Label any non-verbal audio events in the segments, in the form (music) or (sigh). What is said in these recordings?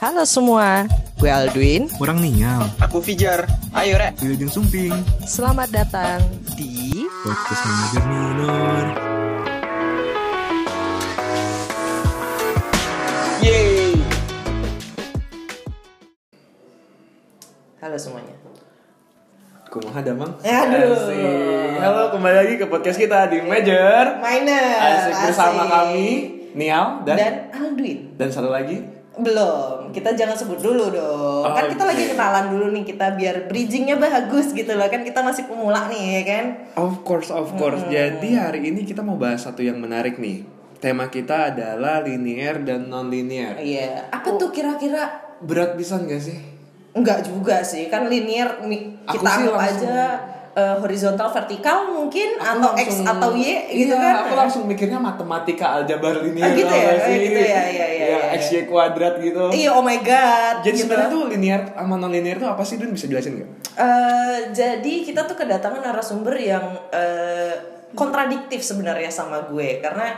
Halo semua, gue Aldwin. Kurang ninyal. Aku Fijar. Ayo, Rek. Wilujeng Sumping. Selamat datang di Podcast Manajer Minor. Yeay. Halo semuanya. Kumaha damang? Aduh. Asik. Halo, kembali lagi ke podcast kita di Major. Minor. Asik bersama kami Nial dan dan Aldwin. dan satu lagi Belum, kita jangan sebut dulu dong. Kan kita lagi kenalan dulu nih, kita biar bridgingnya bagus gitu loh. Kan kita masih pemula nih ya kan. Of course, of course. Jadi hari ini kita mau bahas satu yang menarik nih. Tema kita adalah linear dan non-linear. Iya. Apa tuh kira-kira? Berat bisa nggak sih? Enggak juga sih, kan linear mi- Aku kita sih anggap langsung- aja eh, horizontal vertikal mungkin Aku atau x langsung- atau y gitu iya, kan. Aku langsung mikirnya matematika aljabar linear. Ah, gitu ya? nggak sih? Gitu ya, iya, iya, Ya, iya. x y kuadrat gitu. Iya, oh my god. Jadi gitu. sebenarnya tuh linear sama non linear tuh apa sih? Dun bisa jelasin nggak? Eh, jadi kita tuh kedatangan narasumber yang eh, kontradiktif sebenarnya sama gue karena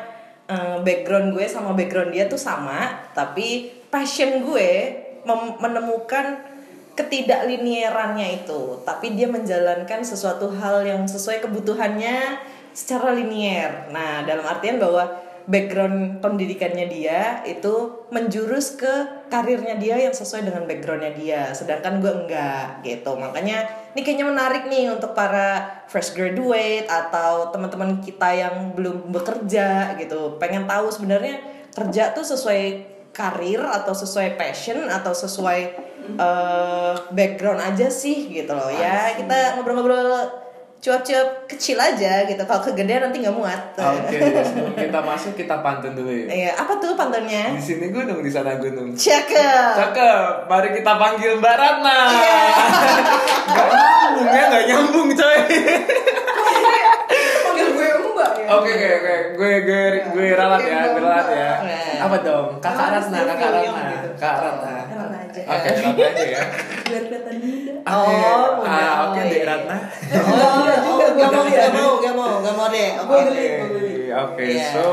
eh, background gue sama background dia tuh sama, tapi passion gue menemukan ketidaklinearannya itu, tapi dia menjalankan sesuatu hal yang sesuai kebutuhannya secara linier. Nah, dalam artian bahwa background pendidikannya dia itu menjurus ke karirnya dia yang sesuai dengan backgroundnya dia sedangkan gue enggak gitu makanya ini kayaknya menarik nih untuk para fresh graduate atau teman-teman kita yang belum bekerja gitu pengen tahu sebenarnya kerja tuh sesuai karir atau sesuai passion atau sesuai eh, background aja sih gitu loh ya kita ngobrol-ngobrol cuap-cuap kecil aja gitu kalau kegedean nanti nggak muat Oke, sebelum kita masuk kita pantun dulu ya. Iya, apa tuh pantunnya? Di sini gunung, di sana gunung. Cakep. Cakep, mari kita panggil Mbak Ratna. Iya. (laughs) Gak nyambung ya, gak nyambung coy. Panggil gue mbak ya? Oke, oke, oke, gue gue gue ralat ya, gue ralat ya. Iya. Apa dong? Kakak Ratna, dari kakak Ratna, gitu. kakak Ratna. Ratna aja. Oke, Ratna aja ya. Biar kelihatan muda. Oke, Oh, ah, oke deh iya. Ratna. Oh, oh, gak mau, gak mau, gak mau, gak mau deh. Oke. Oke, oke, Iya. so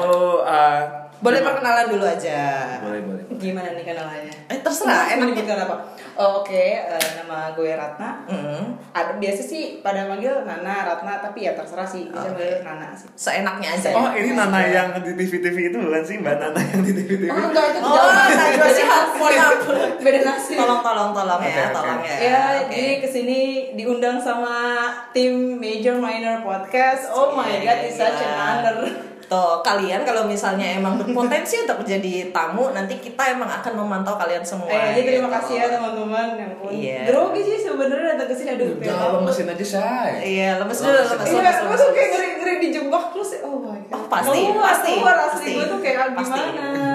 uh, Boleh perkenalan dulu aja. boleh boleh. Gimana nih kenalannya? Eh, terserah, enak. menyebutkan apa? Oh, Oke, eh, nama gue Ratna. Hmm, Ada biasa sih pada manggil Nana, Ratna, tapi ya terserah sih. Bisa manggil Nana sih. seenaknya aja. Oh ini Nana yang di TV TV itu bukan sih Mbak Nana yang di TV TV? Oh enggak itu Oh. Najwa Shihab, mohon maaf. (laughs) Beda nasi. Tolong, tolong, tolong ya, tolong ya. Ya, jadi ke sini diundang sama tim Major Minor Podcast. Oh my god, it's such an honor. Tuh, kalian kalau misalnya emang berpotensi untuk menjadi tamu, nanti kita emang akan memantau kalian semua. Eh, jadi terima gitu. kasih ya teman-teman yang pun. Iya. Grogi sih sebenarnya datang ke sini aduh. Udah lemesin aja say. Iya, lemes dulu, lemes, Iya, lemes, tuh kayak lemes. ngeri ngeri dijebak terus ya. Oh my god. Oh, pasti, keluar, pasti, keluar asli gue tuh kayak Pasti. gimana.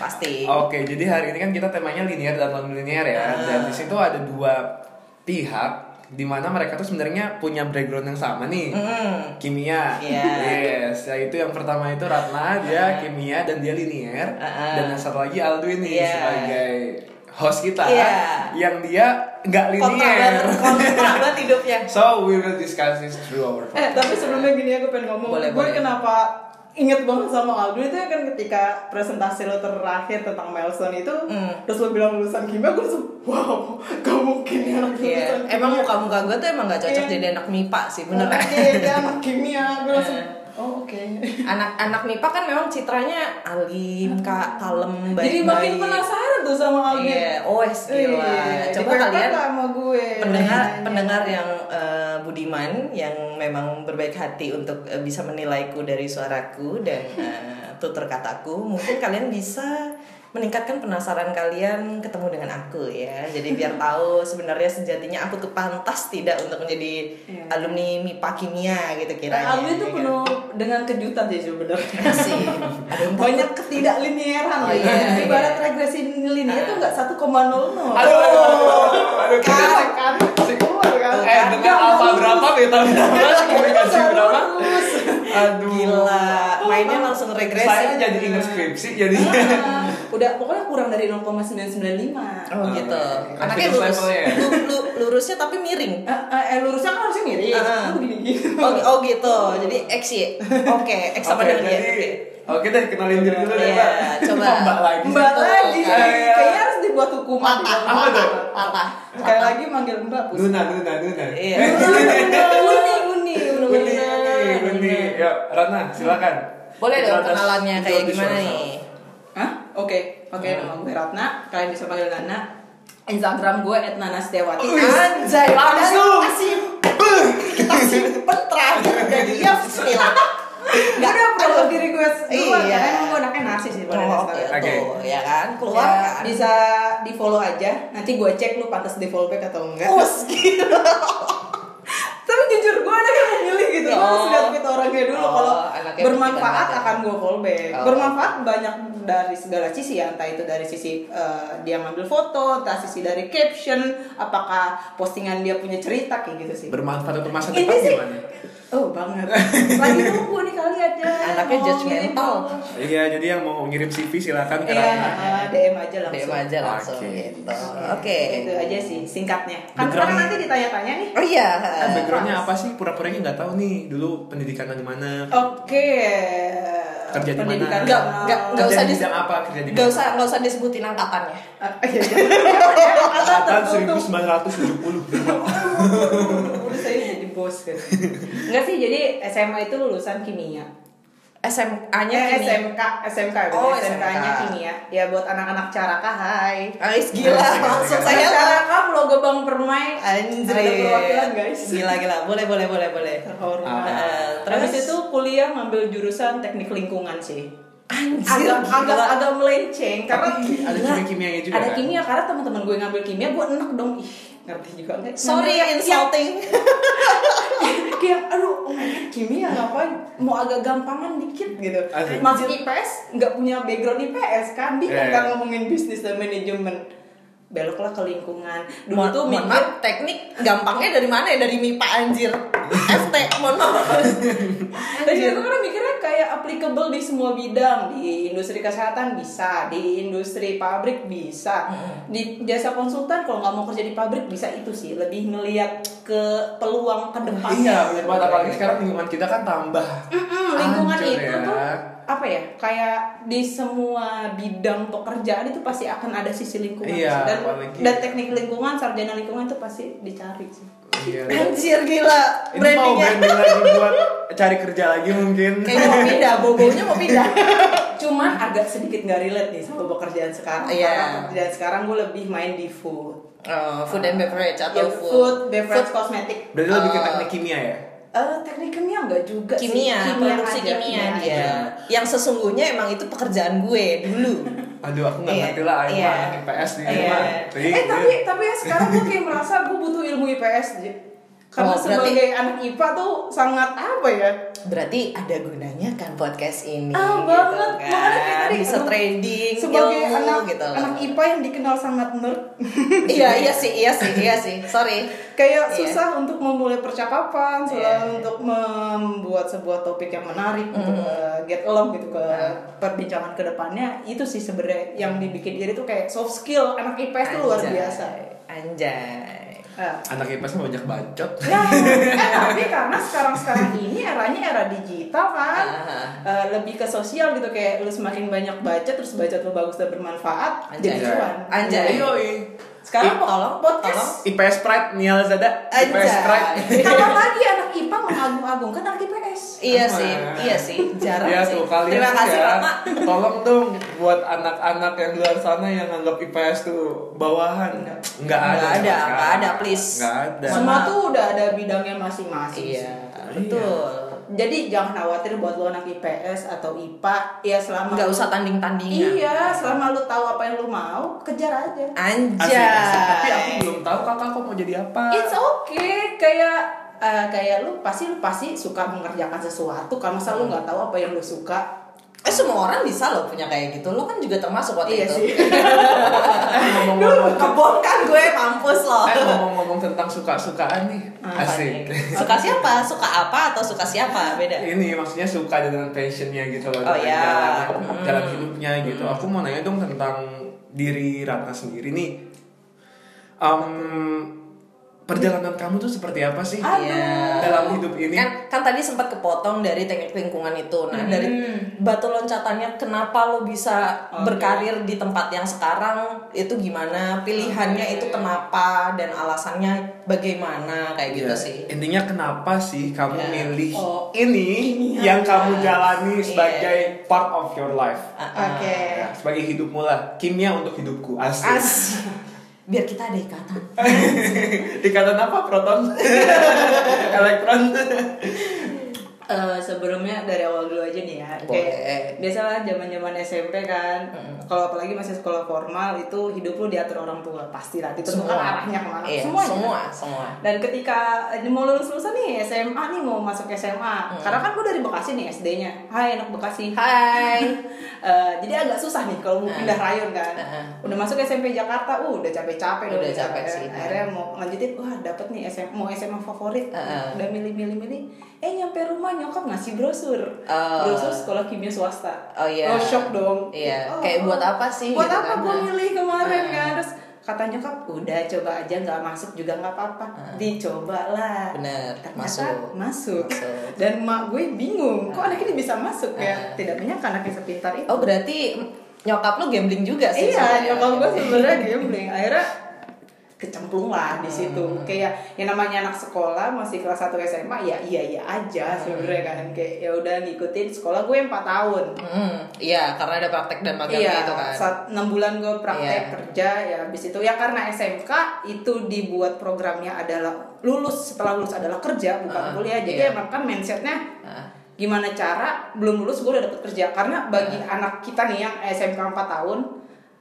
Pasti. Oke, jadi hari ini kan kita temanya linear dan non linear ya. Ah. Dan di situ ada dua pihak di mana mereka tuh sebenarnya punya background yang sama nih. Hmm. Kimia. Iya. Yes, yaitu yang pertama itu Ratna, dia kimia dan dia linear. Ah. Dan yang satu lagi Aldwin nih Iya. sebagai host kita Iya. yang dia nggak Kontra linear. banget, hidupnya. (laughs) So we will discuss this through our Eh, tapi sebelumnya gini aku pengen ngomong. Boleh, gue boleh. kenapa inget banget sama Aldo itu kan ketika presentasi lo terakhir tentang milestone itu Hmm. terus lo bilang lulusan kimia gue langsung wow gak mungkin ya anak Iya, lulusan emang kimia. muka-muka gue tuh emang gak cocok Iya. jadi anak MIPA sih, bener Oke, dia anak kimia gue langsung Eh. oh oke Anak-anak MIPA kan memang citranya alim, kak, kalem, baik jadi makin penasaran tuh sama Aldo Iya, oh gila. Iya, Coba kalian sama gue pendengar pendengar yang eh, budiman yang memang berbaik hati untuk eh, bisa menilaiku dari suaraku dan eh, tutur kataku mungkin kalian bisa meningkatkan penasaran kalian ketemu dengan aku ya jadi biar tahu sebenarnya sejatinya aku tuh pantas tidak untuk menjadi Iya. alumni MIPA kimia gitu Nah, kiranya Aldo itu ya kan? penuh dengan kejutan sih sebenarnya sih banyak ketidaklinearan Oh, gitu. iya, Ibarat iya. regresi linear itu enggak 1,00. Aduh, aduh, aduh, Kan, kita kan, kan. eh dengan alfa berapa beta berapa komunikasi berapa aduh gila mainnya langsung regresi saya jadi ingat skripsi jadi Ah, udah pokoknya kurang dari 0,995. Oh gitu. Anaknya lurus. levelnya ya? Lu- lu- lurusnya tapi miring. Eh, eh, eh, lurusnya kan harusnya miring. Ah. Oh, oh gitu. Jadi X ya. Oke, X sama dengan Y. jadi Oke deh, kenalin diri dulu deh, Iya, Mbak. coba. (laughs) Mbak lagi. Mbak lagi. Iya. Kayaknya harus dibuat hukum kumat Patah, gitu. Apa tuh? patah. Sekali lagi manggil Mbak. Nuna, Nuna, Nuna. Iya. Uni, uni, uni. Uni. Ya, Rana, silakan. Boleh dong kenalannya kayak gimana nih? Hah? Oke, oke nama gue Ratna. Kalian bisa panggil Nana. Instagram gue @nanastiawati. Anjay, Langsung. Kita simpen, terakhir udah dia (laughs) Bismillah. Gak ada promo diri gue duluan Iya. karena emang gue anaknya narsis sih pada Oh, oke, dasarnya. Oke. tuh, ya kan? Keluar Ya, kan? bisa di follow aja. Nanti gue cek lu pantas di follow back atau enggak. Us (laughs) gitu. Tapi jujur gue anaknya memilih gitu. Gue harus Oh. lihat fit orangnya dulu. Oh, Kalau bermanfaat akan gue follow back. Oh. Bermanfaat banyak dari segala sisi ya. Entah itu dari sisi eh, dia ngambil foto, entah sisi dari caption, apakah postingan dia punya cerita kayak gitu sih. Bermanfaat untuk masa depan sih- gimana? Oh banget. Lagi nunggu nih kali ada. Anaknya mau judgmental. Iya, jadi yang mau ngirim CV silakan ke Iya, Rana. eh, DM aja langsung. DM aja langsung Oke. gitu. Oke. Itu aja sih singkatnya. Kan Background- sekarang nanti ditanya-tanya nih. Oh iya. Ah, backgroundnya apa sih? Pura-puranya nggak tahu nih. Dulu pendidikan di mana? Oke. Kerja di mana? Pendidikan Nggak- sama- nggak- nggak Kerja usah di bidang apa? Kerja di Gak usah nggak usah disebutin angkatannya. Ah, iya, iya. (laughs) Angkatan tertutup. 1970. (laughs) Udah saya jadi bos (laughs) kan. Enggak sih, jadi SMA itu lulusan kimia. SMA-nya Eh, kimia. SMK, SMK ya, Oh, SMK-nya SMK. kimia. Ya buat anak-anak caraka, hai. Ais gila, langsung Saya saya caraka Pulau Gebang Permai. Anjir. Ada perwakilan guys. Gila gila. Boleh boleh boleh boleh. Terhormat. Ah, Terus terus? itu kuliah ngambil jurusan teknik lingkungan sih. Anjir. agak agak agak melenceng karena Tapi ada Nah, kimia-kimianya juga ada kan? kimia karena teman-teman gue ngambil kimia gue enak dong ih ngerti juga nggak Sorry yang- insulting. (laughs) kayak aduh oh my God, kimia ngapain mau agak gampangan dikit gitu masuk IPS nggak punya background IPS kan dia nggak iya. ngomongin bisnis dan manajemen beloklah ke lingkungan dulu tuh mohon mikir maaf, teknik gampangnya dari mana ya? Dari MIPA anjir. (laughs) FT, mohon maaf. Itu kan mikirnya kayak applicable di semua bidang di industri kesehatan bisa, di industri pabrik bisa, di jasa konsultan kalau nggak mau kerja di pabrik bisa itu sih lebih ngelihat ke peluang ke depannya. Iya, benar banget. Apalagi sekarang lingkungan kita kan tambah. Mm-mm, lingkungan hancur itu ya. tuh apa ya kayak di semua bidang pekerjaan itu pasti akan ada sisi lingkungan Iya, dan apalagi- dan teknik lingkungan sarjana lingkungan itu pasti dicari sih. Iya. (laughs) Anjir gila. Ini mau Brandingnya. branding lagi buat cari kerja lagi mungkin. Kayaknya mau pindah, (laughs) bobonya mau pindah. Cuman agak sedikit nggak relate nih sama pekerjaan sekarang. Iya. Karena pekerjaan sekarang gue lebih main di food. Oh, food and beverage atau Ya, food. food, beverage, kosmetik. Berarti lebih ke Oh. teknik kimia ya? Eh, teknik kimia enggak juga sih. kimia, produksi kimia dia. Yang sesungguhnya emang itu pekerjaan gue dulu. (laughs) Aduh, aku nggak Iya, ngerti lah. Ayo iya. mah IPS di Iya. rumah. Eh tapi tapi ya sekarang gue kayak merasa gue butuh ilmu IPS. Karena Oh, berarti- sebagai anak IPA tuh sangat apa ya? Berarti ada gunanya kan podcast ini. Ah, gitu banget. kan. Makanya kayak tadi, Bisa aduh, trading Sebagai ilmu anak gitu. anak IPA yang dikenal sangat nerd. (laughs) iya, iya sih, iya sih, iya sih. Sorry. kayak Iya. susah untuk memulai percakapan, susah Iya. untuk membuat sebuah topik yang menarik untuk uh, get along gitu ke perbincangan ke depannya. Itu sih sebenarnya yang dibikin diri tuh kayak soft skill anak IPS tuh luar biasa. Anjay. Ah. Anak IPS mah banyak bacot. Nah, eh, tapi karena sekarang-sekarang ini eranya era digital kan, Ah. eh, lebih ke sosial gitu kayak lu semakin banyak baca terus baca lu bagus dan bermanfaat Anjay. jadi cuan. Anjay. Iya, iya. Sekarang Ih, tolong, podcast. IPS Pride Nial Zada. IPS. Pride. Kalau lagi anak IPA mengagung-agungkan anak IPS. Iya Apa? sih, iya sih. Jarang Ya sih. tuh kalian Terima kasih, ya, Mama. Tolong dong buat anak-anak yang di luar sana yang anggap IPS tuh bawahan. Enggak ada. Nggak ada, nggak ada, please. Nggak ada. Semua tuh udah ada bidangnya masing-masing. Iya, sih. betul. Jadi jangan khawatir buat lo anak IPS atau IPA ya selama Nggak usah tanding-tandingan. Iya, selama lu tahu apa yang lu mau, kejar aja. Anjay. asik. Tapi aku belum tahu kakak kok mau jadi apa. It's okay, kayak eh, kayak lu pasti lu pasti suka mengerjakan sesuatu kan masa lu nggak tahu apa yang lu suka Eh semua orang bisa loh punya kayak gitu. Lo kan juga termasuk waktu iya itu. sih (laughs) ngomong-ngomong gue mampus loh. Eh ngomong-ngomong tentang suka-sukaan nih. Apa Asik. nih? Suka siapa? Suka apa atau suka siapa? Beda. Ini maksudnya suka dengan passionnya gitu loh Oh, dengan ya. jalan, Hmm. jalan hidupnya gitu. Aku mau nanya dong tentang diri Ratna sendiri nih. Em, perjalanan kamu tuh seperti apa sih Iya. dalam hidup ini? Kan kan tadi sempat kepotong dari teknik lingkungan itu. Nah, dari Hmm. batu loncatannya kenapa lo bisa Oke. berkarir di tempat yang sekarang itu gimana? Pilihannya Oke. itu kenapa dan alasannya bagaimana kayak gitu Ya, sih. Intinya kenapa sih kamu Ya. milih Oh, ini ini yang kamu jalani Iya. sebagai part of your life? Ah, Oke. Ya, sebagai hidupmu lah, kimia untuk hidupku. Asik. As. Biar kita ada ikatan. (laughs) Ikatan apa? Proton? (laughs) Elektron? Eh, sebelumnya dari awal dulu aja nih ya. Boleh. Kayak biasalah zaman-zaman SMP kan. Kalau apalagi masih sekolah formal itu hidup lu diatur orang tua pastilah ditentukan arahnya ke mana. Iya, Semuanya. semua, semua. Dan ketika mau lulus lulusan nih SMA nih mau masuk SMA. Karena kan gue dari Bekasi nih SD-nya. Hai anak Bekasi. Hai. (laughs) Eh, jadi agak susah nih kalau mau pindah rayon kan. Heeh. Udah masuk SMP Jakarta, uh, udah capek-capek Udah dong. capek Eh, sih. Akhirnya mau lanjutin, wah dapet nih SM, mau SMA favorit. Udah milih-milih-milih. Eh nyampe rumah nyokap ngasih brosur. Oh. Brosur sekolah kimia swasta. Oh, iya. Oh, shock dong. Iya, Oh, kayak oh, buat apa sih Buat gitu apa kan. gue milih kemarin kan? Terus kata nyokap, udah coba aja nggak masuk juga nggak apa-apa. Dicoba lah. Bener, Ternyata masuk. masuk. Masuk. Dan mak gue bingung, kok anak ini bisa masuk ya? Tidak menyangka anaknya sepintar itu. Oh, berarti nyokap lu gambling juga sih. Iya, nyokap gue sebenarnya gambling. Akhirnya kecemplung lah di situ. Hmm. Kayak yang namanya anak sekolah masih kelas 1 SMA ya iya iya aja Hmm. sebenarnya kan. Kayak ya udah ngikutin sekolah gue 4 tahun. Hmm, iya, karena ada praktek dan magang Iya, gitu kan. saat 6 bulan gue praktek Iya. kerja ya habis itu ya karena SMK itu dibuat programnya adalah lulus setelah lulus adalah kerja bukan Ah, kuliah. Jadi iya. emang kan mindsetnya Nah, gimana cara belum lulus gue udah dapet kerja karena bagi Nah. anak kita nih yang SMK 4 tahun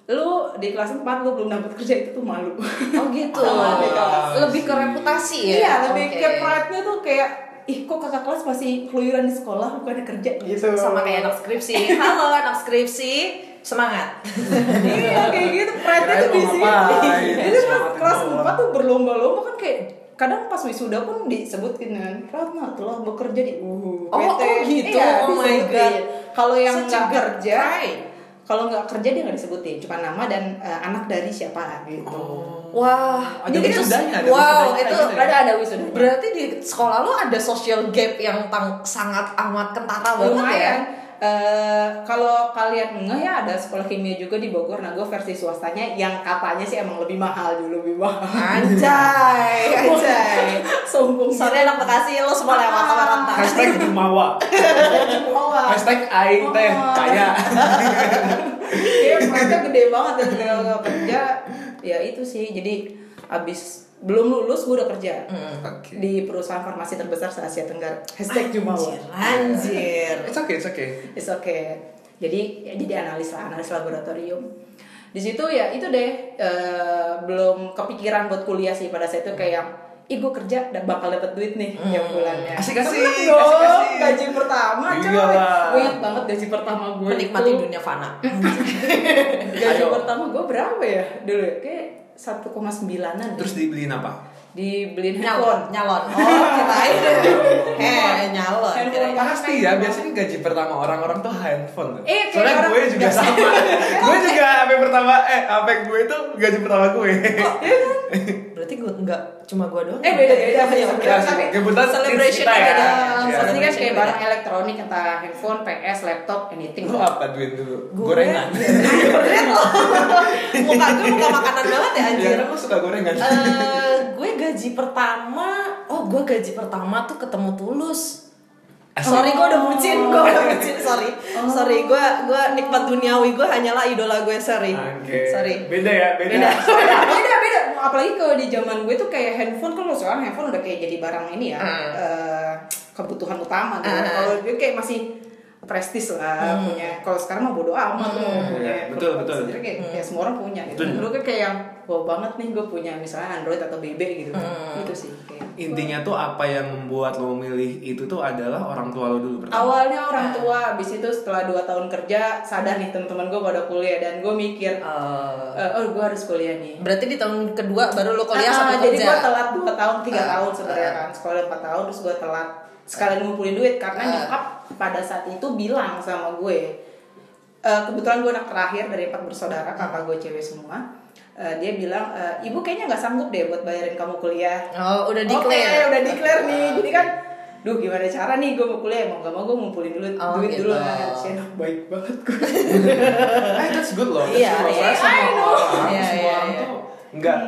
lu di kelas 4 lu belum dapet kerja itu tuh malu Oh gitu. (laughs) Kelas. Lebih ke reputasi ya. iya lebih Oke. ke pride-nya tuh kayak ih kok kakak kelas masih keluyuran di sekolah bukannya kerja gitu Sama kayak anak skripsi. Halo anak skripsi, semangat. (laughs) iya kayak gitu pride-nya tuh di sini ngapain, jadi pas kelas doang. 4 tuh berlomba-lomba kan kayak kadang pas wisuda pun disebutkan kan Ratna telah bekerja di uh, Oh, PT oh gitu. Iya, Oh my disebutin. God. kalau yang nggak kerja pride. Kalau nggak kerja dia nggak disebutin. Cuma nama dan eh, anak dari siapa gitu. Wah, Ada jadi itu- wisudanya, ada wow, wisudanya itu gitu ya? ada ada wisuda berarti di sekolah lu ada social gap yang tang- sangat amat kentara banget ya. Eh, kalau kalian ngeh ya ada sekolah kimia juga di Bogor nah gue versi swastanya yang katanya sih emang lebih mahal dulu lebih mahal Anjay, (laughs) anjay. sombong Sorry anak Bekasi, lo semua lewat sama rantang. Hashtag Jumawa. Bawah. Hashtag Aing teh Oh. kaya. Iya, mereka gede banget dan nggak kerja ya itu sih jadi abis belum lulus gue udah kerja Oke. di perusahaan farmasi terbesar se Asia Tenggara hashtag Jumawa Anjir. It's okay, it's okay. It's okay. Jadi ya, jadi analis lah, analis laboratorium. Di situ ya itu deh eh, belum kepikiran buat kuliah sih pada saat itu kayak ih gue kerja dan bakal dapet duit nih tiap bulannya. Asik-asik, Seneng dong, asik-asik. gaji pertama coy. Gue ingat banget gaji pertama gue Menikmati itu- dunia fana. (laughs) Gaji Ayo. pertama gue berapa ya dulu ya? Kayak 1,9an Terus dibeliin apa? Dibeliin Nyalon, handphone. nyalon. (laughs) Oh, kirain. Heh, nyalon. Handphone. Pasti ya, biasanya gaji pertama orang-orang tuh handphone tuh. Eh, kayak Soalnya orang- gue juga sama. (laughs) gue juga HP pertama, eh HP gue tuh gaji pertama gue. (laughs) Berarti gue enggak cuma gue doang. Eh beda beda sih, kebetulan Celebration kita ya. beda. Ya. Pasti kan kayak barang elektronik entah handphone, PS, laptop, anything. Lu apa duit dulu? Gue- Gorengan. muka gue muka makanan banget ya anjir. Iya, lu suka gorengan. Eh, gaji pertama, oh gue gaji pertama tuh ketemu tulus. Asik. Sorry gue udah bucin, gue udah bucin, sorry Sorry, gue gue nikmat duniawi, gue hanyalah idola gue, sorry Oke. Sorry Beda ya, beda. Beda. (laughs) beda beda beda apalagi kalau di zaman gue tuh kayak handphone kalau sekarang handphone udah kayak jadi barang ini ya Hmm. eh, kebutuhan utama gitu Hmm. kalau gue kayak masih prestis lah punya kalau sekarang mah bodo amat tuh Iya, handphone betul, betul. sendiri kayak ya semua orang punya gitu Betul. dulu kayak yang wow banget nih gue punya misalnya Android atau BB gitu itu sih kayak Intinya tuh apa yang membuat lo memilih itu tuh adalah orang tua lo dulu pertama. awalnya orang tua habis itu setelah 2 tahun kerja sadar nih teman-teman gue pada kuliah dan gue mikir Eh, eh, oh gue harus kuliah nih. Berarti di tahun kedua baru lo kuliah Ah, sama jadi kerja? gue telat 2 tahun, 3 Ah, tahun sebenarnya kan. Sekolah 4 tahun terus gue telat. Sekalian ngumpulin duit Karena Ah. nyokap pada saat itu bilang sama gue eh, Kebetulan gue anak terakhir dari empat bersaudara Kakak gue cewek semua Eh, dia bilang eh, ibu kayaknya nggak sanggup deh buat bayarin kamu kuliah Oh, udah Oke, declare. udah declare nih. Jadi kan, duh gimana cara nih gue mau kuliah? Mau gak mau gue ngumpulin dulu Oh, duit gitu. dulu lah. Si anak baik banget gue. (laughs) Eh, that's good loh. That's Iya, good iya. Soalnya I semua orang, Iya, semua iya, orang iya. tuh nggak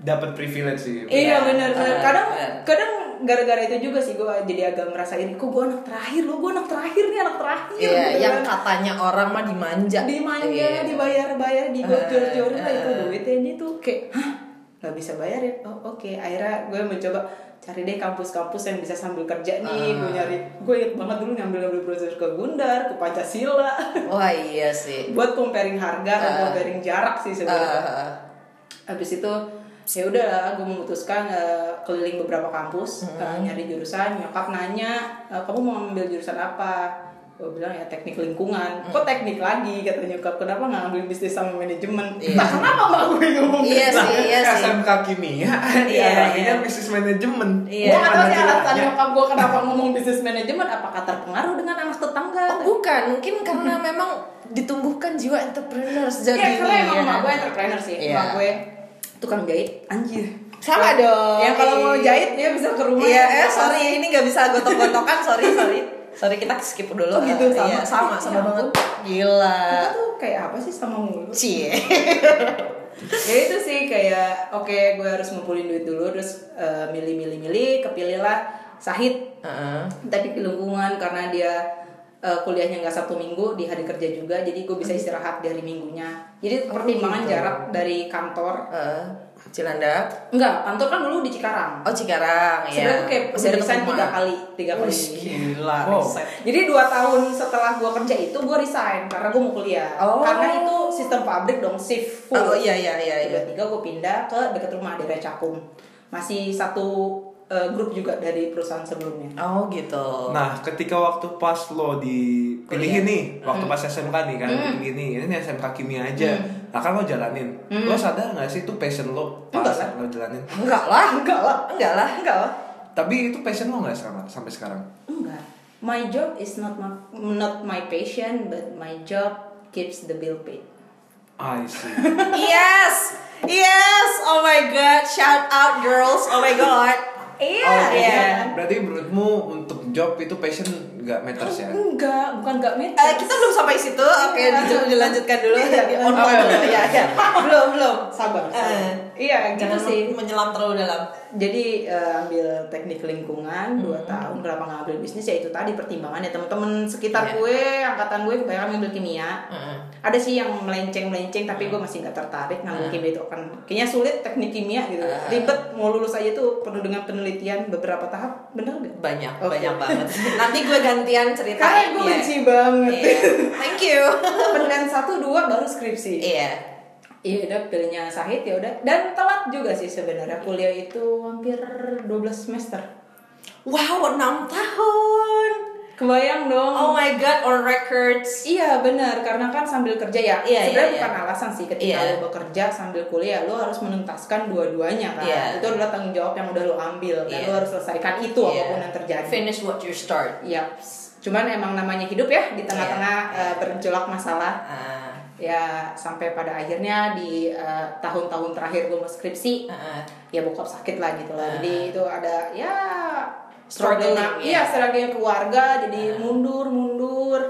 dapat privilege sih. Iya benar benar. Ah, Kadang kadang gara-gara itu juga sih gue jadi agak ngerasain kok gue anak terakhir lo gue anak terakhir nih anak terakhir Iya, gitu yang kan. katanya orang mah dimanja. dimanja Iya. dibayar-bayar digocor-corin lah itu ah. duitnya ini tuh kayak hah nggak bisa bayar ya oh oke akhirnya gue mencoba cari deh kampus-kampus yang bisa sambil kerja nih gue Ah. nyari gue inget banget dulu ngambil-ngambil browser ke Gundar ke Pancasila (laughs) Wah, iya sih. buat comparing harga dan Ah. comparing jarak sih sebenarnya Ah, habis itu ya udah gue memutuskan eh, keliling beberapa kampus eh, nyari jurusan nyokap nanya "Eh, kamu mau ngambil jurusan apa gue bilang ya teknik lingkungan kok teknik lagi kata nyokap kenapa nggak ngambil bisnis sama manajemen Iya. nah kenapa mbak gue ngomong Iya gitu? sih, iya sih. SMK kimia, Iya, artinya (laughs) iya. bisnis manajemen. Iya. gue nggak tahu sih alasan jelasnya? nyokap gue kenapa ngomong bisnis manajemen apakah terpengaruh dengan anak tetangga Oh, bukan, mungkin karena memang ditumbuhkan jiwa entrepreneurs Iya, jadi. karena emang emak gue entrepreneur sih Iya. emak gue tukang jahit anjir Sama dong. ya kalau mau jahit dia bisa ke rumah Iya, ya, eh sorry ini nggak bisa gotok-gotokan, sorry sorry. Sorry kita skip dulu. Oh, gitu, sama. Iya, sama, sama Ya banget. Gila. kita tuh kayak apa sih sama mulu Cie. (laughs) ya itu sih kayak oke gue harus ngumpulin duit dulu terus eh, milih-milih-milih kepilihlah Sahid Heeh. tapi di lingkungan karena dia eh, kuliahnya nggak Sabtu Minggu di hari kerja juga jadi gue bisa istirahat di hari Minggunya jadi pertimbangan gitu. jarak dari kantor Heeh. Cilandak. enggak kantor kan dulu di Cikarang Oh Cikarang ya. sebenarnya kayak Masih ada resign tiga kali tiga kali Wih, gila, Wow. resign. Jadi dua tahun setelah gue kerja itu gue resign karena gue mau kuliah. Oh. Karena itu sistem pabrik dong shift full. Oh iya iya iya iya. Tiba-tiba gue pindah ke dekat rumah daerah Cakung. Masih satu eh, grup juga dari perusahaan sebelumnya. Oh gitu. Nah, ketika waktu pas lo dipilihin nih, waktu pas SMK nih kan, Hmm. dipilih ini nih SMK kimia aja. Nah kan lo jalanin, lo sadar gak sih itu passion lo pas Hmm. Enggak lah. lo jalanin? Enggak lah. Enggak lah. Enggak lah. Enggak lah. Tapi itu passion lo gak sekarang, sampai sekarang? Enggak. My job is not my not my passion, but my job keeps the bill paid. I see. (laughs) yes. Yes. Oh my god. Shout out girls. Oh my god. Iya. Oh, iya. berarti- Berarti menurutmu untuk job itu passion gak matters ya? Enggak, bukan enggak Eh, matters. kita belum sampai situ. Oke, Iya. dil- dilanjutkan dulu. Iya, Di on Oh, iya, iya. Ya, ya. Belum, belum. sabar. sabar. Eh. Iya, gitu Jangan sih. menyelam terlalu dalam. jadi eh, ambil teknik lingkungan dua tahun kenapa nggak ambil bisnis ya itu tadi pertimbangannya teman-teman sekitar Iya. gue angkatan gue kebanyakan ngambil kimia Heeh. ada sih yang melenceng melenceng tapi gue masih nggak tertarik ngambil kimia itu kan kayaknya sulit teknik kimia gitu Ah. ribet mau lulus aja tuh penuh dengan penelitian beberapa tahap bener gak? Banyak, Oke. banyak banget. Nanti gue gantian cerita. karena gue Iya. benci banget Iya. Thank you. penilaian satu dua baru skripsi Iya. Iya udah pilihnya Sahid ya udah dan telat juga sih sebenarnya kuliah itu hampir 12 semester. Wow, 6 tahun. Kebayang dong. Oh my god, on records. Iya benar karena kan sambil kerja ya. Iya, Sebenarnya iya, bukan iya. alasan sih ketika Iya. lo bekerja sambil kuliah lo harus menuntaskan dua-duanya kan. Iya. Itu adalah tanggung jawab yang udah lo ambil dan Iya. lo harus selesaikan itu Iya. apa pun yang terjadi. Finish what you start. Iya. Cuman emang namanya hidup ya di tengah-tengah Iya. eh, bergejolak masalah. Ah, Ya sampai pada akhirnya di eh, tahun-tahun terakhir gue mau skripsi ah. ya bokap sakit lah gitu lah. Ah. Jadi itu ada ya Struggling, struggle ya. iya struggle keluarga jadi mundur mundur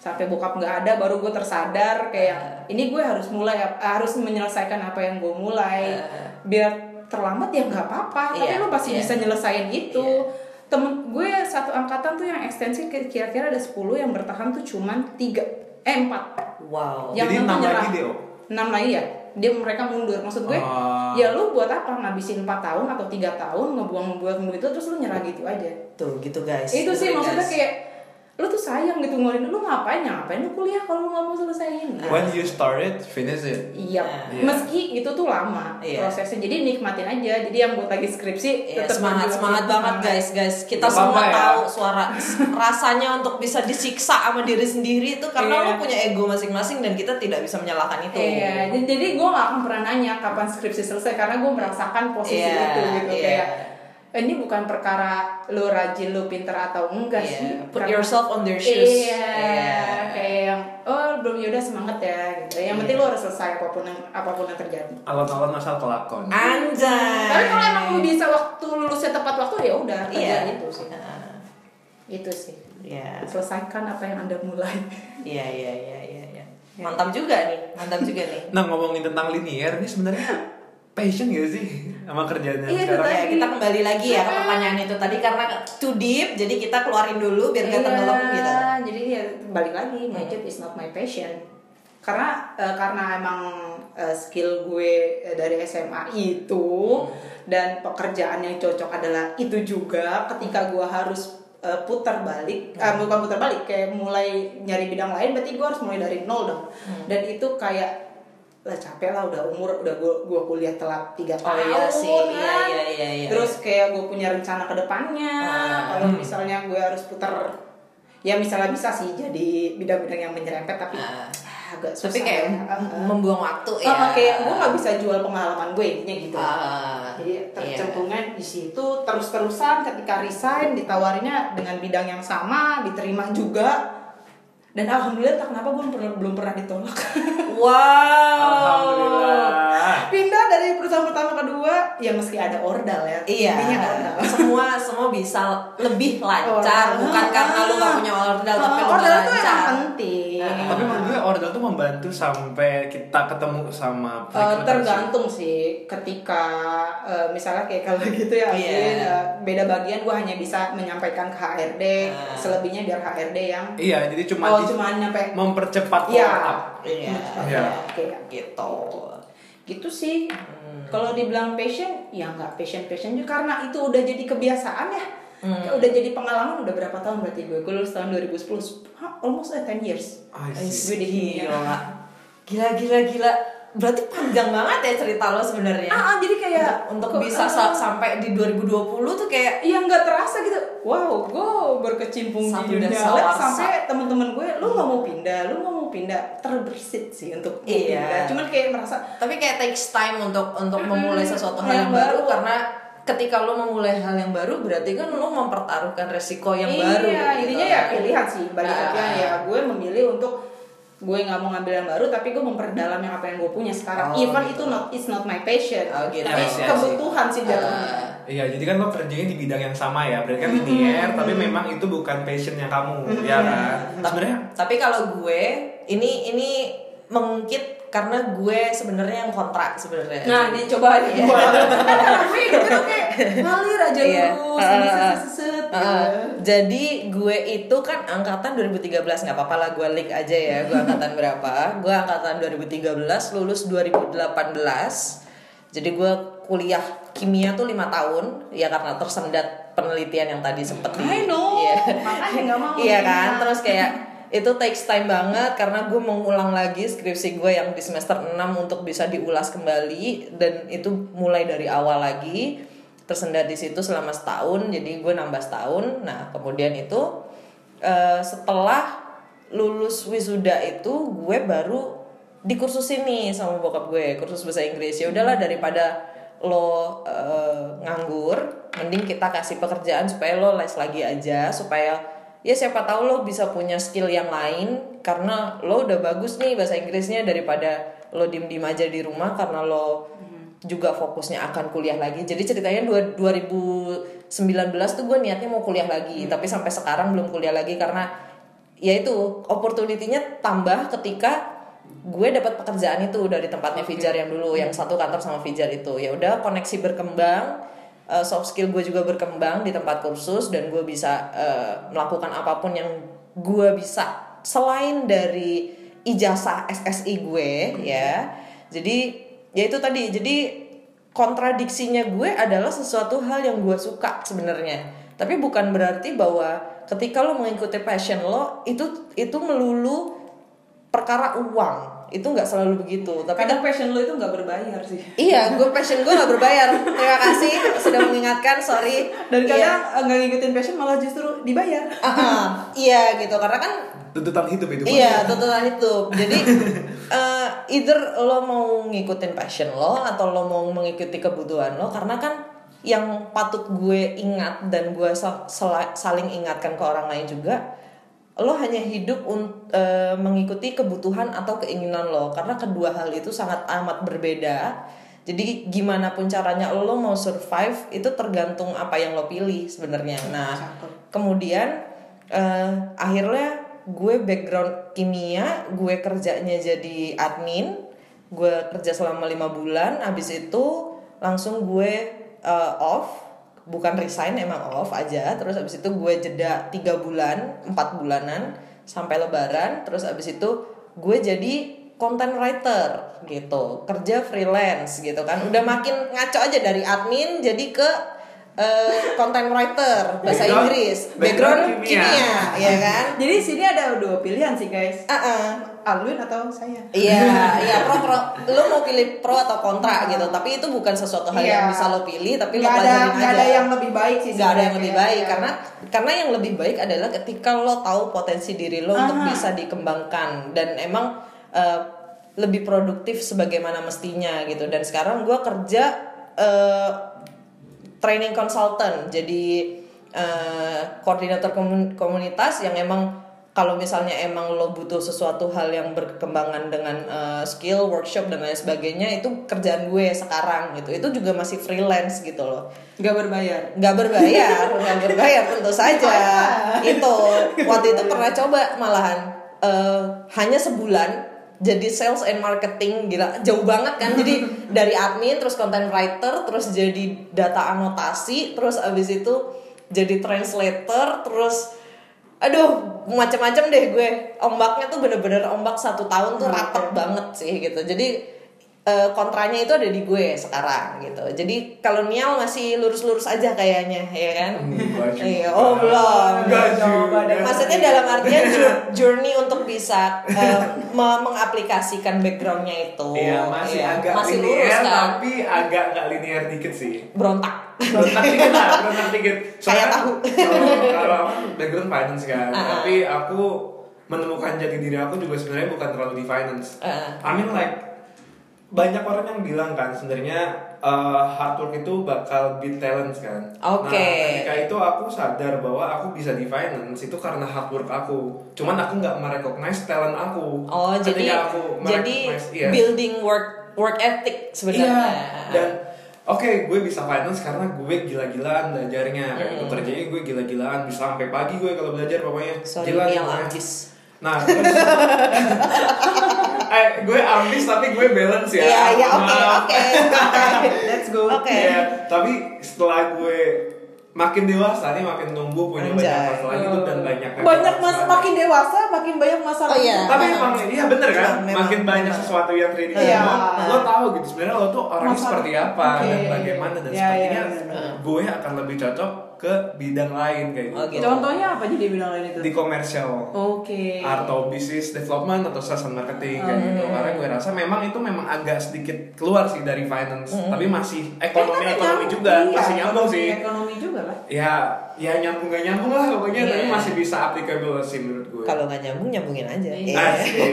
sampai bokap nggak ada baru gue tersadar kayak ini gue harus mulai harus menyelesaikan apa yang gue mulai Ah. biar terlambat ya nggak apa-apa tapi Iya, lo pasti iya. bisa nyelesain itu Iya. temen gue satu angkatan tuh yang ekstensi kira-kira ada 10 yang bertahan tuh cuman tiga eh empat Wow. yang Jadi enam lagi deh, oh? enam lagi ya dia mereka mundur maksud gue Ah. ya lu buat apa ngabisin 4 tahun atau tiga tahun ngebuang buang itu terus lu nyerah gitu aja Tuh, gitu guys. itu sih Dengerin, maksudnya guys. kayak lu tuh sayang gitu ngeluarin lu ngapain ya ngapain lu kuliah kalau lu nggak mau selesaiin When you started, finish it. Iya, Iya. meski itu tuh lama Iya. prosesnya, jadi nikmatin aja. Jadi yang buat lagi skripsi Iya, tetap semangat semangat banget Semangat. guys guys kita Gak semua ya. tahu suara (laughs) rasanya untuk bisa disiksa sama diri sendiri itu karena Iya. lo punya ego masing-masing dan kita tidak bisa menyalahkan itu Iya, jadi, jadi gue gak akan pernah nanya kapan skripsi selesai karena gue merasakan posisi Iya, itu gitu iya. kayak ini bukan perkara lu rajin lu pinter atau enggak Iya, sih put Karena- yourself on their shoes. iya Iya. kayak yang oh belum yaudah semangat ya gitu yang penting lu harus selesai apa pun yang apa pun yang terjadi Alon-alon asal kelakon. Anjay. tapi kalau emang lu bisa waktu lulusnya tepat waktu ya udah Iya. kerja itu sih Nah, itu sih Iya. selesaikan apa yang anda mulai (laughs) Iya, iya, iya, iya, iya. Mantap juga nih, mantap juga nih. Nah ngomongin tentang linear ini sebenarnya passion gak sih sama kerjanya Iya, sekarang? itu Ya, kita kembali lagi ya ke pertanyaan itu tadi karena too deep, jadi kita keluarin dulu biar gak tenggelam gitu. Iya, jadi ya balik lagi make it is not my passion. Karena eh, karena emang eh, skill gue eh, dari SMA itu dan pekerjaan yang cocok adalah itu juga ketika gue harus eh, putar balik eh, bukan putar balik kayak mulai nyari bidang lain berarti gue harus mulai dari nol dong. Dan itu kayak lah capek lah udah umur udah gue gua kuliah telat tiga Oh tahun iya sih, kan. iya, iya, iya, iya. terus kayak gue punya rencana ke depannya Ah. kalau misalnya gue harus putar ya misalnya bisa sih jadi bidang-bidang yang menyerempet tapi Ah. agak susah Tapi kayak ya. Ah, ah. membuang waktu ya. ah, kayak gue nggak bisa jual pengalaman gue intinya gitu Ah, jadi iya. tercemplungnya di situ terus-terusan ketika resign ditawarinnya dengan bidang yang sama diterima juga dan alhamdulillah tak kenapa gue belum pernah belum pernah ditolak (laughs) Wow. Alhamdulillah. pindah dari perusahaan pertama kedua ya meski ada ordal ya Iya, ordal semua semua bisa lebih lancar, Ordal. bukan karena lu gak punya ordal tapi Ah, ordal itu lancar. emang penting Ah. Tapi menurut gue ordal tuh membantu sampai kita ketemu sama Eh, sih. tergantung sih ketika eh, misalnya kayak kalau (laughs) gitu ya Iya. Alvin, eh, beda bagian gue hanya bisa menyampaikan ke HRD Ah. selebihnya biar HRD yang Iya, jadi cuma oh cuma nyampe mempercepat Iya. follow up. Iya. Iya. oke Gitu. gitu sih Hmm. kalau dibilang passion ya nggak passion passion juga karena itu udah jadi kebiasaan ya Hmm. Kayak udah jadi pengalaman udah berapa tahun berarti gue gue lulus tahun 2010 Hah, almost eh, 10 years gue di dunia. Gila. Gila gila gila. Berarti panjang banget ya cerita lo sebenarnya. ah, ah, jadi kayak untuk kok- bisa sa- sampai di 2020 tuh kayak Iya nggak terasa gitu. Wow, gue berkecimpung Satu di dunia lab sampai teman-teman gue, lu nggak mau pindah, lu nggak mau pindah, terbersit sih untuk Iya. pindah. Cuman kayak merasa tapi kayak takes time untuk untuk memulai sesuatu hal Yang baru. karena ketika lo memulai hal yang baru berarti kan lo mempertaruhkan resiko yang iya, baru gitu. intinya ya pilihan sih. Balik Ah. pilihan ya, gue memilih untuk gue nggak mau ngambil yang baru tapi gue memperdalam yang apa yang gue punya sekarang. Oh, Even gitu. itu not it's not my passion. Oh, gitu. Tapi see. kebutuhan sih jatuhnya. Ah. Iya, jadi kan lo kerjanya di bidang yang sama ya, berarti kan linear, tapi memang itu bukan passionnya kamu, ya kan? Sebenarnya tapi kalau gue ini ini mengungkit karena gue sebenarnya yang kontrak sebenarnya Nah, ini coba Iya. gue hidup itu kayak ngalir aja Iya. Ah, ah, ah. set, set, Uh, gitu. jadi gue itu kan angkatan 2013 nggak apa-apa lah gue leak aja ya gue angkatan berapa gue angkatan 2013 lulus 2018 jadi gue kuliah kimia tuh lima tahun ya karena tersendat penelitian yang tadi sempet di I know, Iya. makanya nggak mau. iya kan terus kayak itu takes time banget karena gue mengulang lagi skripsi gue yang di semester 6 untuk bisa diulas kembali. Dan itu mulai dari awal lagi tersendat di situ selama setahun jadi gue nambah setahun. Nah kemudian itu eh, setelah lulus wisuda itu gue baru di kursus ini sama bokap gue kursus bahasa Inggris. Ya udahlah daripada lo eh, nganggur mending kita kasih pekerjaan supaya lo les lagi aja supaya ya siapa tahu lo bisa punya skill yang lain karena lo udah bagus nih bahasa Inggrisnya daripada lo diem diem aja di rumah karena lo juga fokusnya akan kuliah lagi. Jadi ceritanya dua- 2019 tuh gue niatnya mau kuliah lagi tapi sampai sekarang belum kuliah lagi karena ya itu opportunity-nya tambah ketika gue dapat pekerjaan itu dari tempatnya Fijar yang dulu yang satu kantor sama Fijar itu. Ya udah koneksi berkembang eh, soft skill gue juga berkembang di tempat kursus dan gue bisa eh, melakukan apa pun yang gue bisa. Selain dari ijazah SSI gue ya. Jadi ya itu tadi. Jadi kontradiksinya gue adalah sesuatu hal yang gue suka sebenarnya. Tapi bukan berarti bahwa ketika lo mengikuti passion lo itu itu melulu perkara uang itu nggak selalu begitu tapi kadang passion lo itu nggak berbayar sih iya gue passion gue nggak berbayar terima kasih sudah mengingatkan sorry dan Iya. kadang eh, nggak ngikutin passion malah justru dibayar Ah, ah. iya gitu karena kan tuntutan hidup itu. Iya, tuntutan hidup. Jadi (laughs) eh, either lo mau ngikutin passion lo atau lo mau mengikuti kebutuhan lo karena kan yang patut gue ingat dan gue saling ingatkan ke orang lain juga lo hanya hidup un- eh, mengikuti kebutuhan atau keinginan lo karena kedua hal itu sangat amat berbeda. Jadi gimana pun caranya lo mau survive itu tergantung apa yang lo pilih sebenarnya. Nah kemudian eh, akhirnya gue background kimia gue kerjanya jadi admin gue kerja selama lima bulan abis itu langsung gue eh, off bukan resign emang off aja. Terus abis itu gue jeda tiga bulan empat bulanan sampai lebaran. Terus abis itu gue jadi content writer gitu kerja freelance gitu kan. Udah makin ngaco aja dari admin jadi ke eh, content writer bahasa Background- Inggris background background kimia. kimia ya kan Jadi sini ada dua pilihan sih guys. Ah, ah. Alwin atau saya. Iya, (laughs) iya pro pro. Lo mau pilih pro atau kontra gitu, tapi itu bukan sesuatu hal yang Iya. bisa lo pilih, tapi lo Nggak ada aja. ada yang lebih baik sih. Nggak ada yang lebih baik Iya. karena karena yang lebih baik adalah ketika lo tahu potensi diri lo untuk Aha. bisa dikembangkan dan emang eh, lebih produktif sebagaimana mestinya gitu. Dan sekarang gue kerja eh, training consultant, jadi eh, koordinator komun- komunitas yang emang kalau misalnya emang lo butuh sesuatu hal yang berkembangan dengan eh, skill, workshop dan lain sebagainya itu kerjaan gue sekarang gitu. Itu juga masih freelance gitu loh nggak berbayar. nggak berbayar nggak berbayar tentu saja itu waktu itu pernah coba malahan eh, hanya sebulan jadi sales and marketing gila jauh banget kan. Jadi (laughs) dari admin terus content writer terus jadi data anotasi terus abis itu jadi translator terus aduh macam-macam deh gue. Ombaknya tuh bener-bener ombak satu tahun tuh rapet banget sih gitu. Jadi eh, kontranya itu ada di gue sekarang gitu jadi kalau Nial masih lurus-lurus aja kayaknya ya kan. Iya, oh belum maksudnya dalam artian jour- journey untuk bisa me- mengaplikasikan backgroundnya itu Iya masih Iya, agak masih linear lurus kan tapi agak nggak linear dikit sih. berontak Berontak dikit lah, (laughs) berontak dikit. Kayak tahu. Kalau aku background finance kan, Ah. tapi aku menemukan jati diri aku juga sebenarnya bukan terlalu di finance. Ah. I mean like banyak orang yang bilang kan sebenarnya uh, hard work itu bakal beat talent kan. Oke. Nah, ketika itu aku sadar bahwa aku bisa di finance itu karena hard work aku. Cuman aku nggak merecognize talent aku. oh Ketika jadi aku jadi merecognize, iya. building work work ethic sebenarnya Iya. Dan oke gue bisa finance karena gue gila-gilaan belajarnya. Kayak gitu kerjanya gue gila-gilaan bisa sampai pagi gue kalau belajar pokoknya. sorry Gila, pokoknya. ambis Nah, terus (laughs) eh gue ambis tapi gue balance ya. Iya, iya, oke, Maaf. oke. (laughs) Let's go. Oke. Iya, tapi setelah gue makin dewasa nih makin tumbuh punya banyak Anjay. masalah hidup dan banyak Banyak mas makin dewasa makin banyak masalah. Oh, iya. tapi emang iya bener kan Memang, memang, makin banyak memang. sesuatu yang terjadi Iya. lo tahu gitu sebenarnya lo tuh orangnya seperti apa Oke. dan bagaimana dan Iya, sepertinya iya, benar-benar. gue akan lebih cocok ke bidang lain kayak gitu. Contohnya apa jadi bilang lain itu? di komersial Oke. atau business development atau sales and marketing kayak Hmm. gitu karena gue rasa memang itu memang agak sedikit keluar sih dari finance tapi masih ekonomi Kan ekonomi nyambung. juga Iya, masih nyambung ekonomi- sih Ekonomi juga kan. ya ya nyambung gak nyambung lah pokoknya tapi Iya. masih bisa applicable sih menurut gue. Kalau nggak nyambung nyambungin aja. Iya. Iya. Asik.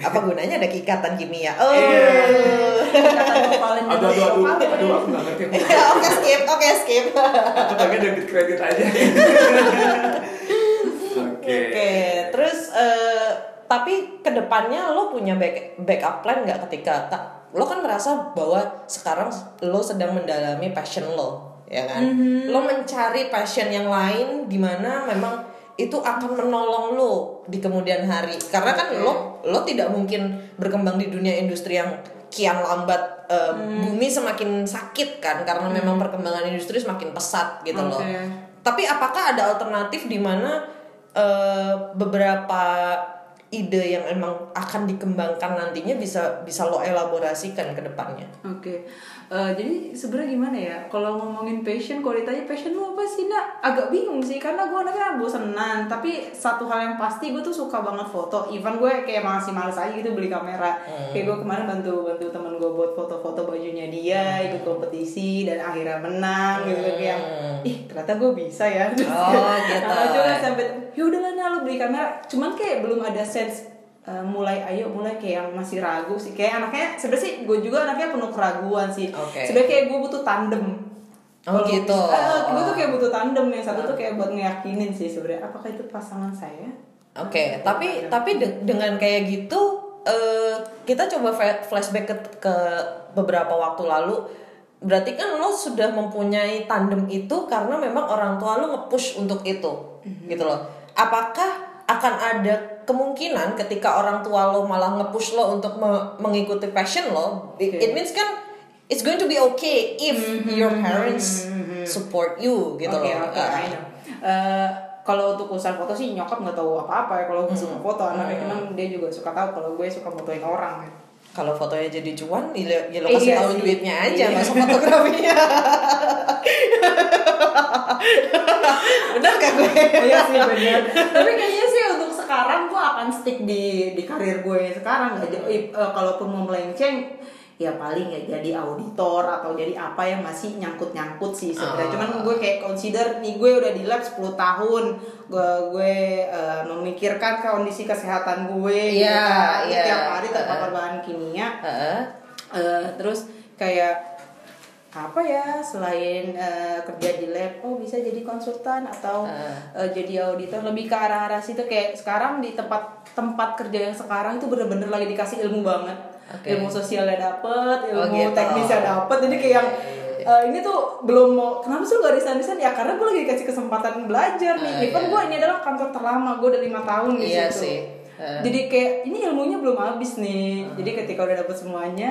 (laughs) apa gunanya ada ikatan kimia? Oh. Iya. Kata Valen aduh aduh aduh. Aduh aku gak ngerti Ya, (laughs) oke skip oke skip. Aku pengen debit kredit aja. (laughs) Oke. Oke, terus eh, tapi ke depannya lo punya back backup plan nggak ketika tak lo kan merasa bahwa sekarang lo sedang mendalami passion lo, ya kan? Lo mencari passion yang lain di mana memang itu akan menolong lo di kemudian hari. Karena kan lo lo tidak mungkin berkembang di dunia industri yang kian lambat eh, bumi semakin sakit kan karena memang perkembangan industri semakin pesat gitu loh. Oke. Tapi apakah ada alternatif di mana eh, beberapa ide yang emang akan dikembangkan nantinya bisa bisa lo elaborasikan ke depannya? Oke, Eh, jadi sebenarnya gimana ya? Kalau ngomongin passion, kalau ditanya passion lu apa sih, nak? Agak bingung sih, karena gue anaknya bosenan. Tapi satu hal yang pasti gue tuh suka banget foto. Even gue kayak masih males aja gitu beli kamera. Kayak gue kemarin bantu bantu temen gue buat foto-foto bajunya dia, ikut kompetisi dan akhirnya menang gitu kayak. Ih ternyata gue bisa ya. (laughs) Oh, gitu. Nah, cuma sampai ya udahlah nah lu beli kamera. Cuman kayak belum ada sense Uh, mulai ayo mulai kayak yang masih ragu sih kayak anaknya sebenarnya sih gue juga anaknya penuh keraguan sih Oke. sebenarnya kayak gue butuh tandem Oh, Kalau gitu. bisa- eh, gue tuh kayak butuh tandem yang satu tuh kayak buat ngeyakinin sih sebenarnya apakah itu pasangan saya Oke, tapi tapi de- dengan kayak gitu eh, kita coba flashback ke, ke beberapa waktu lalu. Berarti kan lo sudah mempunyai tandem itu karena memang orang tua lo nge-push untuk itu. Gitu loh. Apakah akan ada kemungkinan ketika orang tua lo malah nge-push lo untuk me- mengikuti passion lo, it, Oke. it means kan it's going to be okay if your parents support you gitu Oke loh. I know. Eh, kalau untuk urusan foto sih nyokap nggak tahu apa-apa ya kalau gue suka foto anaknya emang dia juga suka tahu kalau gue suka fotoin orang ya. Kalau fotonya jadi cuan, ya lo- ya lo Eh, kasih iya tahu sih. duitnya aja, Iya. masa fotografinya. (laughs) Bener kan gue? Iya sih benar. Tapi kayaknya sih sekarang gue akan stick di di karir gue sekarang nggak jauh. eh, kalaupun mau melenceng ya paling ya jadi auditor atau jadi apa yang masih nyangkut-nyangkut sih sebenarnya. Ah. Cuman gue kayak consider nih gue udah di lab 10 tahun. Gue gue eh, memikirkan kondisi kesehatan gue Iya, kan. iya. tiap hari terpapar bahan kimia. Heeh. Eh, terus kayak apa ya selain eh, kerja di lab oh bisa jadi konsultan atau Ah. eh, jadi auditor lebih ke arah arah situ kayak sekarang di tempat tempat kerja yang sekarang itu bener-bener lagi dikasih ilmu banget Oke. ilmu sosialnya dapet Oh, ilmu gitu. teknisnya dapet jadi kayak yang eh, ini tuh belum mau kenapa sih lu gak resign resign ya karena gue lagi dikasih kesempatan belajar nih Ah, even iya. gue ini adalah kantor terlama gue udah lima tahun di Iya situ sih. Ah. jadi kayak ini ilmunya belum habis nih jadi ketika udah dapet semuanya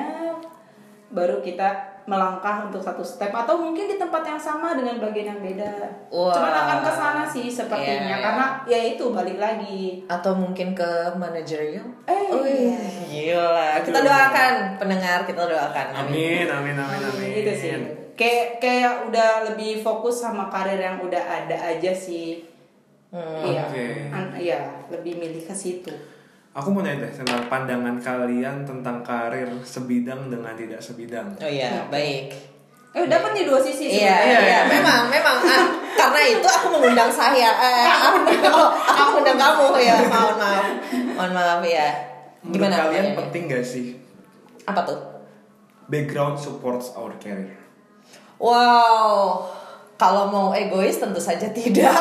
baru kita melangkah untuk satu step atau mungkin di tempat yang sama dengan bagian yang beda. Wah. Cuman akan ke sana sih sepertinya Iya, iya. karena ya itu balik lagi. Atau mungkin ke manajerial? Eh, Oh, iya. gila. Kita doakan pendengar, kita doakan. Amin, amin, amin, amin. Gitu sih. Kayak kayak udah lebih fokus sama karir yang udah ada aja sih. Iya. Oke. An- Iya, lebih milih ke situ. Aku mau nanya deh tentang pandangan kalian tentang karir sebidang dengan tidak sebidang. Oh iya, baik. Eh, dapat nih dua sisi Iya, sebenarnya. iya, memang, memang. Ah, karena itu aku mengundang saya. Eh, (laughs) aku, aku mengundang kamu ya. Mohon maaf, mohon maaf ya. Menurut Gimana? kalian pertanyaannya? penting gak sih Apa tuh? background supports our career? Wow, kalau mau egois tentu saja tidak.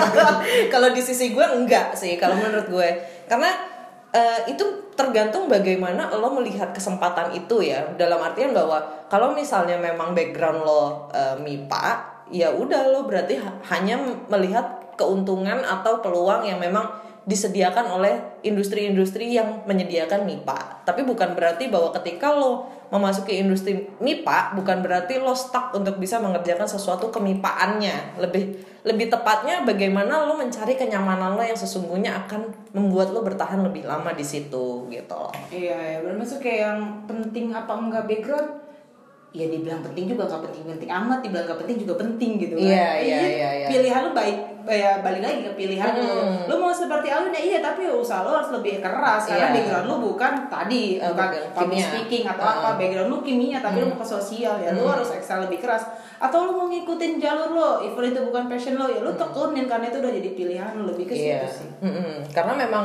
(laughs) kalau di sisi gue enggak sih, kalau menurut gue, karena eh, itu tergantung bagaimana lo melihat kesempatan itu ya. Dalam artian bahwa kalau misalnya memang background lo eh, MIPA, ya udah lo berarti ha- hanya melihat keuntungan atau peluang yang memang disediakan oleh industri-industri yang menyediakan MIPA. Tapi bukan berarti bahwa ketika lo memasuki industri MIPA bukan berarti lo stuck untuk bisa mengerjakan sesuatu kemipaannya. Lebih lebih tepatnya bagaimana lo mencari kenyamanan lo yang sesungguhnya akan membuat lo bertahan lebih lama di situ gitu. Iya, ya, bermaksud kayak yang penting apa enggak background ya dibilang penting juga nggak penting penting amat dibilang nggak penting juga penting gitu kan Iya, iya, Jadi, iya, iya. pilihan lu baik ya balik lagi ke pilihan lu Hmm. lu mau seperti Alun ya iya tapi usaha lu harus lebih keras karena Iya. background lu bukan tadi Eh, bukan public speaking atau Ah. apa background lu kimia tapi lu mau ke sosial ya lu Hmm. harus excel lebih keras atau lu mau ngikutin jalur lo even itu bukan passion lo ya lu tekunin karena itu udah jadi pilihan lu lebih ke situ sih Mm-mm. Karena memang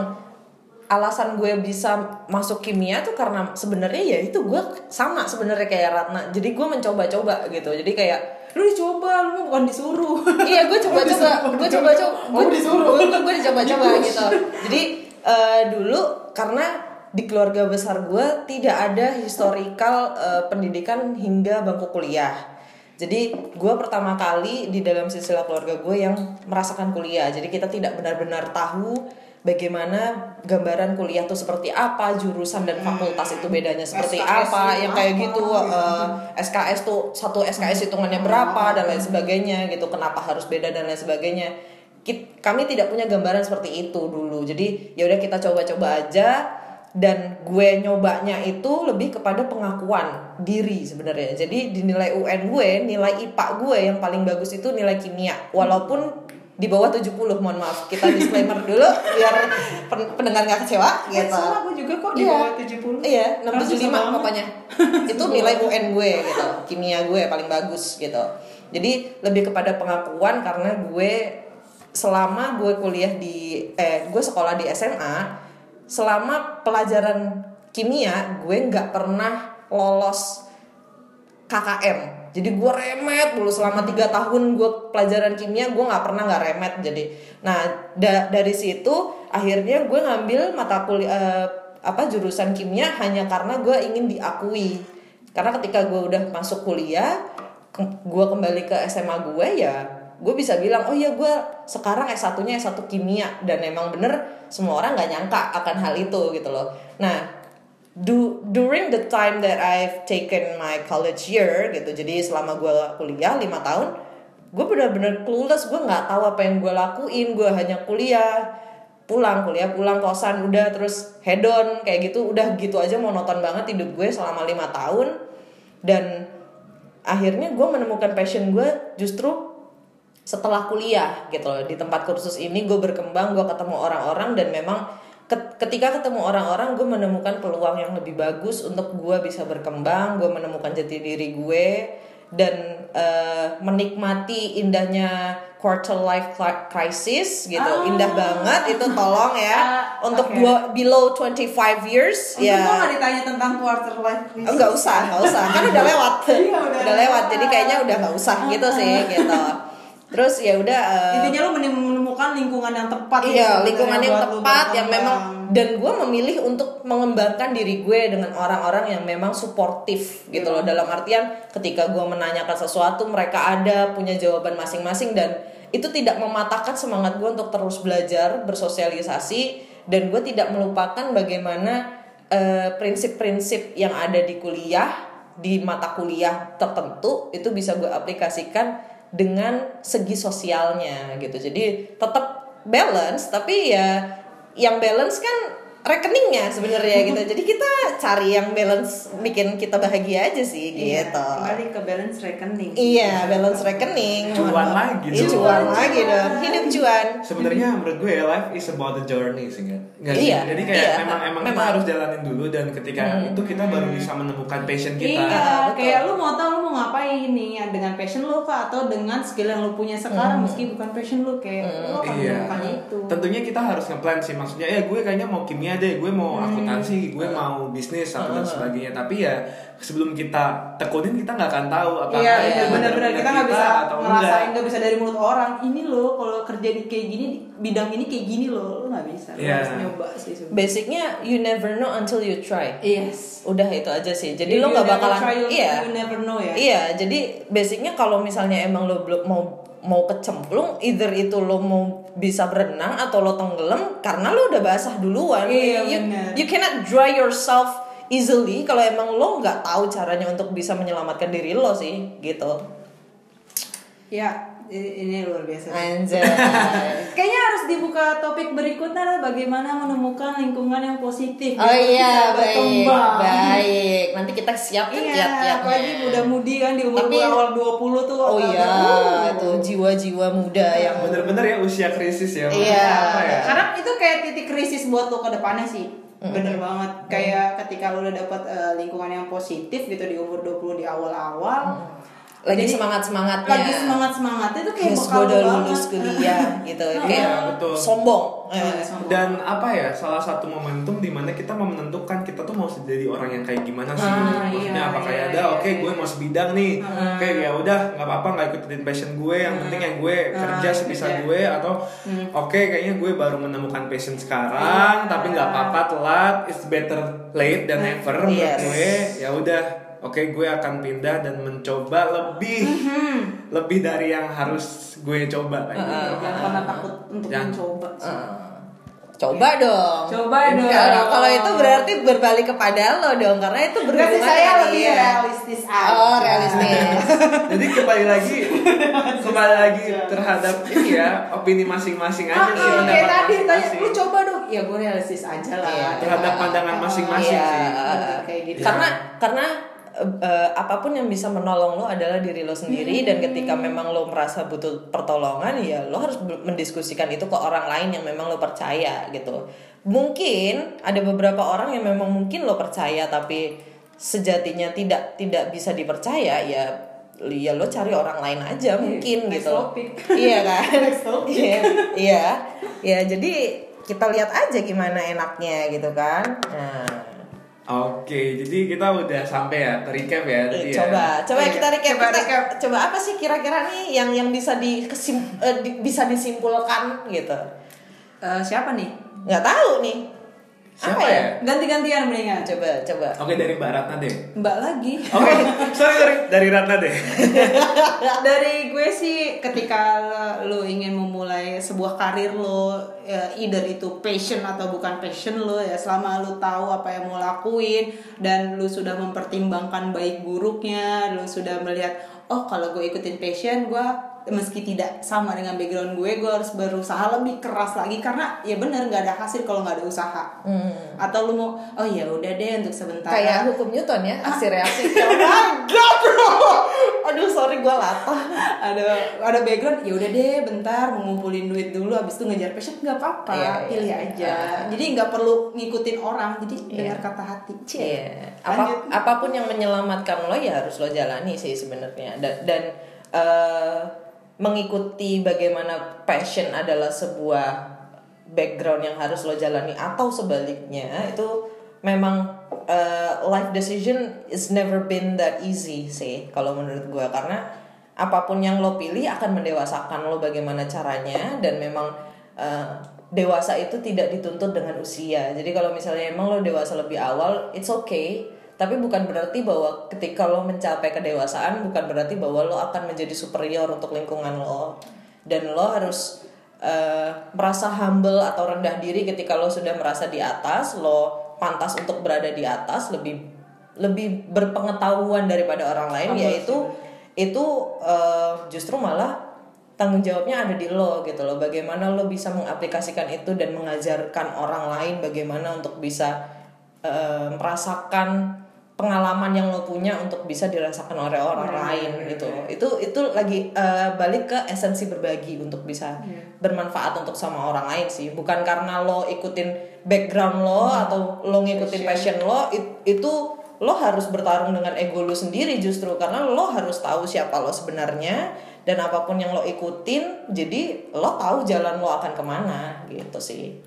alasan gue bisa masuk kimia tuh karena sebenarnya ya itu gue sama sebenarnya kayak Ratna. Jadi gue mencoba-coba gitu. Jadi kayak lu dicoba lu bukan disuruh. (laughs) Iya gue coba-coba gue coba-coba. Gue disuruh. gue dicoba-coba gitu. Jadi eh, dulu karena di keluarga besar gue tidak ada historical eh, pendidikan hingga bangku kuliah. Jadi gue pertama kali di dalam silsilah keluarga gue yang merasakan kuliah. Jadi kita tidak benar-benar tahu bagaimana gambaran kuliah itu seperti apa jurusan dan fakultas itu bedanya seperti SKS apa yang kayak apa, gitu gitu. eh, SKS tuh satu SKS hitungannya berapa dan lain sebagainya gitu kenapa harus beda dan lain sebagainya. Kit- kami tidak punya gambaran seperti itu dulu jadi ya udah kita coba-coba aja dan gue nyobanya itu lebih kepada pengakuan diri sebenarnya. Jadi di nilai UN gue nilai IPA gue yang paling bagus itu nilai kimia walaupun di bawah 70 mohon maaf kita disclaimer dulu biar pen- pendengar nggak kecewa Ya, gitu sama gue juga kok di Iya. bawah 70 Iya, Karena susah 675 banget. pokoknya. itu nilai UN gue gitu. Kimia gue paling bagus gitu. Jadi lebih kepada pengakuan karena gue selama gue kuliah di eh gue sekolah di SMA, selama pelajaran kimia gue nggak pernah lolos KKM jadi gue remet mulu. Selama tiga tahun gue pelajaran kimia gue nggak pernah nggak remet. Jadi nah da- dari situ akhirnya gue ngambil mata kuliah eh, apa jurusan kimia hanya karena gue ingin diakui. Karena ketika gue udah masuk kuliah ke- gue kembali ke SMA gue ya gue bisa bilang oh iya gue sekarang S1 nya S1 kimia. Dan emang bener semua orang nggak nyangka akan hal itu gitu loh. Nah du- during the time that I've taken my college year gitu. Jadi selama gue kuliah lima tahun gue bener-bener clueless. Gue nggak tahu apa yang gue lakuin. Gue hanya kuliah pulang kuliah pulang kosan udah terus head on kayak gitu. Udah gitu aja monoton banget hidup gue selama lima tahun. Dan akhirnya gue menemukan passion gue justru setelah kuliah gitu. Loh di tempat kursus ini gue berkembang gue ketemu orang-orang dan memang ketika ketemu orang-orang gue menemukan peluang yang lebih bagus untuk gue bisa berkembang gue menemukan jati diri gue dan eh, menikmati indahnya quarter life crisis gitu. Ah. indah banget itu tolong ya. Ah, (laughs) untuk dua below 25 years Untung ya. gue gak ditanya tentang quarter life crisis. Nggak usah, nggak usah, kan udah lewat, (laughs) Iya, udah udah lewat, jadi kayaknya udah nggak usah gitu sih, gitu. Terus ya udah. eh, Intinya lu menemukan lingkungan yang tepat gitu Iya, sebenarnya lingkungan yang tepat yang memang dan gue memilih untuk mengembangkan diri gue dengan orang-orang yang memang suportif gitu loh dalam artian ketika gue menanyakan sesuatu mereka ada punya jawaban masing-masing dan itu tidak mematahkan semangat gue untuk terus belajar bersosialisasi dan gue tidak melupakan bagaimana eh, prinsip-prinsip yang ada di kuliah di mata kuliah tertentu itu bisa gue aplikasikan dengan segi sosialnya gitu. Jadi tetap balance tapi ya yang balance kan rekeningnya sebenarnya (laughs) gitu jadi kita cari yang balance bikin kita bahagia aja sih Iya, gitu kembali ke balance rekening iya balance rekening Cuan lagi Iya, dong. cuan lagi dong hidup cuan Sebenarnya menurut gue ya life is about the journey sih kan. Iya, Jadi kayak iya, memang emang kita memang. harus jalanin dulu dan ketika itu kita baru bisa menemukan passion kita. Iya, betul. kayak lu mau tahu lu mau ngapain nih ya, dengan passion lu kah atau dengan skill yang lu punya sekarang meski bukan passion lu kayak lu akan Iya. itu. Tentunya kita harus ngeplan sih maksudnya ya gue kayaknya mau kimia deh, gue mau akuntansi, gue mau bisnis atau dan sebagainya. Tapi ya sebelum kita tekunin kita nggak akan tahu apakah Iya, iya benar-benar kita nggak bisa atau ngerasain nggak bisa dari mulut orang. Ini loh kalau kerja di kayak gini bidang ini kayak gini loh, lu nggak bisa. Iya. harus nyoba sih sebenarnya. basicnya you never know until you try Yes. udah itu aja sih jadi If lo you nggak bakalan try, you, iya you never know ya. Iya, jadi basicnya kalau misalnya emang lo belum mau mau kecemplung, either itu lo mau bisa berenang atau lo tenggelam karena lo udah basah duluan. Iya, you, you cannot dry yourself easily kalau emang lo nggak tahu caranya untuk bisa menyelamatkan diri lo sih, gitu. Ya, ini luar biasa. Anjay. (laughs) Kayaknya harus dibuka topik berikutnya adalah bagaimana menemukan lingkungan yang positif. Oh iya, baik, berkembang. baik. Nanti kita siap Iya, kiat-kiatnya. apalagi muda-mudi kan di umur Tapi- awal 20 tuh. Oh iya, uh. itu jiwa-jiwa muda yang Bener-bener ya usia krisis ya. Iya. Apa ya? Karena itu kayak titik krisis buat lo ke depannya sih. Bener banget. Kayak ketika lo udah dapat eh, lingkungan yang positif gitu di umur 20 di awal-awal. Lagi Jadi, semangat-semangatnya. Lagi semangat-semangatnya tuh kayak Yes, gue udah lulus kuliah (laughs) gitu. Iya, Kayak betul. sombong. Iya, Eh. sombong. Dan apa ya salah satu momentum di mana kita mau menentukan kita tuh mau jadi orang yang kayak gimana sih Ah, maksudnya iya, apa kayak iya, ada iya, oke iya. gue mau sebidang nih oke ya udah nggak apa-apa nggak ikutin passion gue yang penting yang gue Ah, kerja sebisa kerja. gue atau oke kayaknya gue baru menemukan passion sekarang Iya. tapi nggak apa-apa telat it's better late than never menurut Yes. gue ya udah oke gue akan pindah dan mencoba lebih Mhm. lebih dari yang harus gue coba kayak gitu. Iya, Jangan pernah takut untuk Jangan. mencoba. sih. Eh. Coba dong. Coba dong. Kalau kalau itu berarti berbalik kepada lo dong karena itu berhubungan sih saya lebih dia. realistis aja. Oh, realistis. (laughs) Jadi kembali lagi (laughs) kembali lagi terhadap ini ya opini masing-masing aja Ah, sih kayak pendapat tadi tanya, lu coba dong. Ya gue realistis aja lah. Iya. terhadap pandangan masing-masing Iya. sih. Kayak gitu. Karena karena eh, apa pun yang bisa menolong lo adalah diri lo sendiri dan ketika memang lo merasa butuh pertolongan ya lo harus mendiskusikan itu ke orang lain yang memang lo percaya gitu. Mungkin ada beberapa orang yang memang mungkin lo percaya tapi sejatinya tidak tidak bisa dipercaya ya ya lo cari orang lain aja mungkin next gitu. topic. (laughs) Iya kan? (laughs) Iya. Iya. Ya jadi kita lihat aja gimana enaknya gitu kan. Nah, Oke, jadi kita udah sampai ya recap ya tadi ya. coba coba Iya, kita recap coba kita, recap. coba apa sih kira-kira nih yang yang bisa di, kesim- eh, di- bisa disimpulkan gitu Eh, siapa nih? nggak tahu nih Siapa Apa ya? Ganti-gantian mendingan. coba coba Oke dari Mbak Ratna deh. Mbak lagi. Oke, sorry sorry dari Ratna deh. (laughs) Dari gue sih ketika lo ingin memulai sebuah karir lo, ya, either itu passion atau bukan passion lo ya, selama lo tahu apa yang mau lakuin dan lo sudah mempertimbangkan baik buruknya, lo sudah melihat oh kalau gue ikutin passion gue meski tidak sama dengan background gue, gue harus berusaha lebih keras lagi karena ya bener nggak ada hasil kalau nggak ada usaha. Atau lo mau oh ya udah deh untuk sebentar. kayak hukum Newton ya aksi reaksi (laughs) god bro aduh sorry gue latah ada ada background ya udah deh bentar mengumpulin duit dulu habis itu ngejar passion nggak apa-apa Iya, iya, pilih iya. aja jadi nggak perlu ngikutin orang jadi Iya. dengar kata hati Cie. Iya. Apa, Lanjut. apa pun yang menyelamatkan lo ya harus lo jalani sih sebenarnya dan dan eh, mengikuti bagaimana passion adalah sebuah background yang harus lo jalani atau sebaliknya itu memang eh, life decision is never been that easy sih kalau menurut gue karena apa pun yang lo pilih akan mendewasakan lo bagaimana caranya dan memang eh, dewasa itu tidak dituntut dengan usia. Jadi kalau misalnya emang lo dewasa lebih awal it's okay tapi bukan berarti bahwa ketika lo mencapai kedewasaan bukan berarti bahwa lo akan menjadi superior untuk lingkungan lo. Dan lo harus eh, merasa humble atau rendah diri ketika lo sudah merasa di atas lo pantas untuk berada di atas lebih lebih berpengetahuan daripada orang lain Humble yaitu itu eh, justru malah tanggung jawabnya ada di lo gitu loh. Bagaimana lo bisa mengaplikasikan itu dan mengajarkan orang lain bagaimana untuk bisa eh, merasakan pengalaman yang lo punya untuk bisa dirasakan oleh orang lain gitu. itu itu lagi eh, balik ke esensi berbagi untuk bisa bermanfaat untuk sama orang lain sih. Bukan karena lo ikutin background lo atau lo ngikutin passion, lo it- itu lo harus bertarung dengan ego lo sendiri justru. Karena lo harus tahu siapa lo sebenarnya dan apa pun yang lo ikutin jadi lo tahu jalan lo akan ke mana gitu sih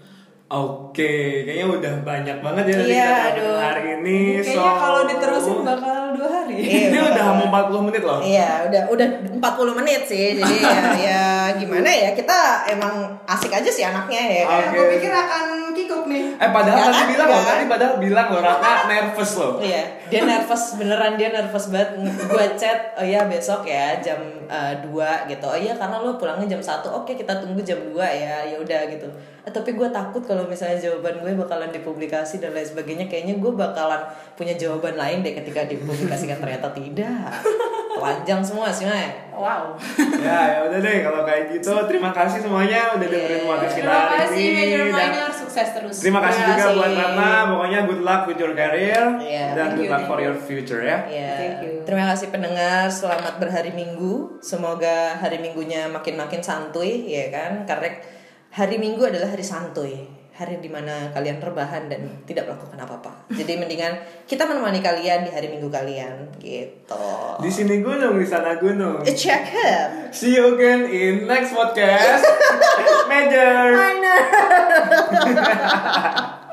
Oke, kayaknya udah banyak banget ya tadi Iya, kata aduh. hari ini. kayaknya so- kalau diterusin bakal dua hari Iya, Ini udah mau 40 menit loh. Iya, udah udah 40 menit sih. Jadi ya, (laughs) ya gimana ya? Kita emang asik aja sih anaknya ya. kan? Oke. gue pikir akan kikuk nih Eh padahal Nggak tadi kan? bilang loh, Nggak. tadi padahal bilang loh Ratna (laughs) nervous loh. Iya, dia nervous beneran dia nervous banget. Gue chat, oh iya besok ya jam 2 gitu. Oh iya karena lo pulangnya jam 1. Oke, kita tunggu jam 2 ya. Ya udah gitu. Eh, tapi gue takut kalau misalnya jawaban gue bakalan dipublikasi dan lain sebagainya. Kayaknya gue bakalan punya jawaban lain deh ketika dipublikasikan ternyata tidak. (laughs) Telanjang semua sih, Mai. wow ya, ya udah deh kalau kayak gitu. Terima kasih semuanya udah dengerin Iya. podcast kita terima hari kasih ini. major Dan minor sukses terus Terima kasih Terima juga kasih. buat Ratna. Pokoknya good luck with your career Iya, dan good you, luck for you. your future ya. Ya, Thank you. terima kasih pendengar. Selamat berhari Minggu. Semoga hari Minggunya makin-makin santuy, ya kan? Karena hari Minggu adalah hari santuy, hari di mana kalian rebahan dan tidak melakukan apa-apa. Jadi mendingan kita menemani kalian di hari Minggu kalian, gitu. Di sini gunung, di sana gunung. Eh, Check it. See you again in next podcast. (laughs) Major. Minor. (laughs)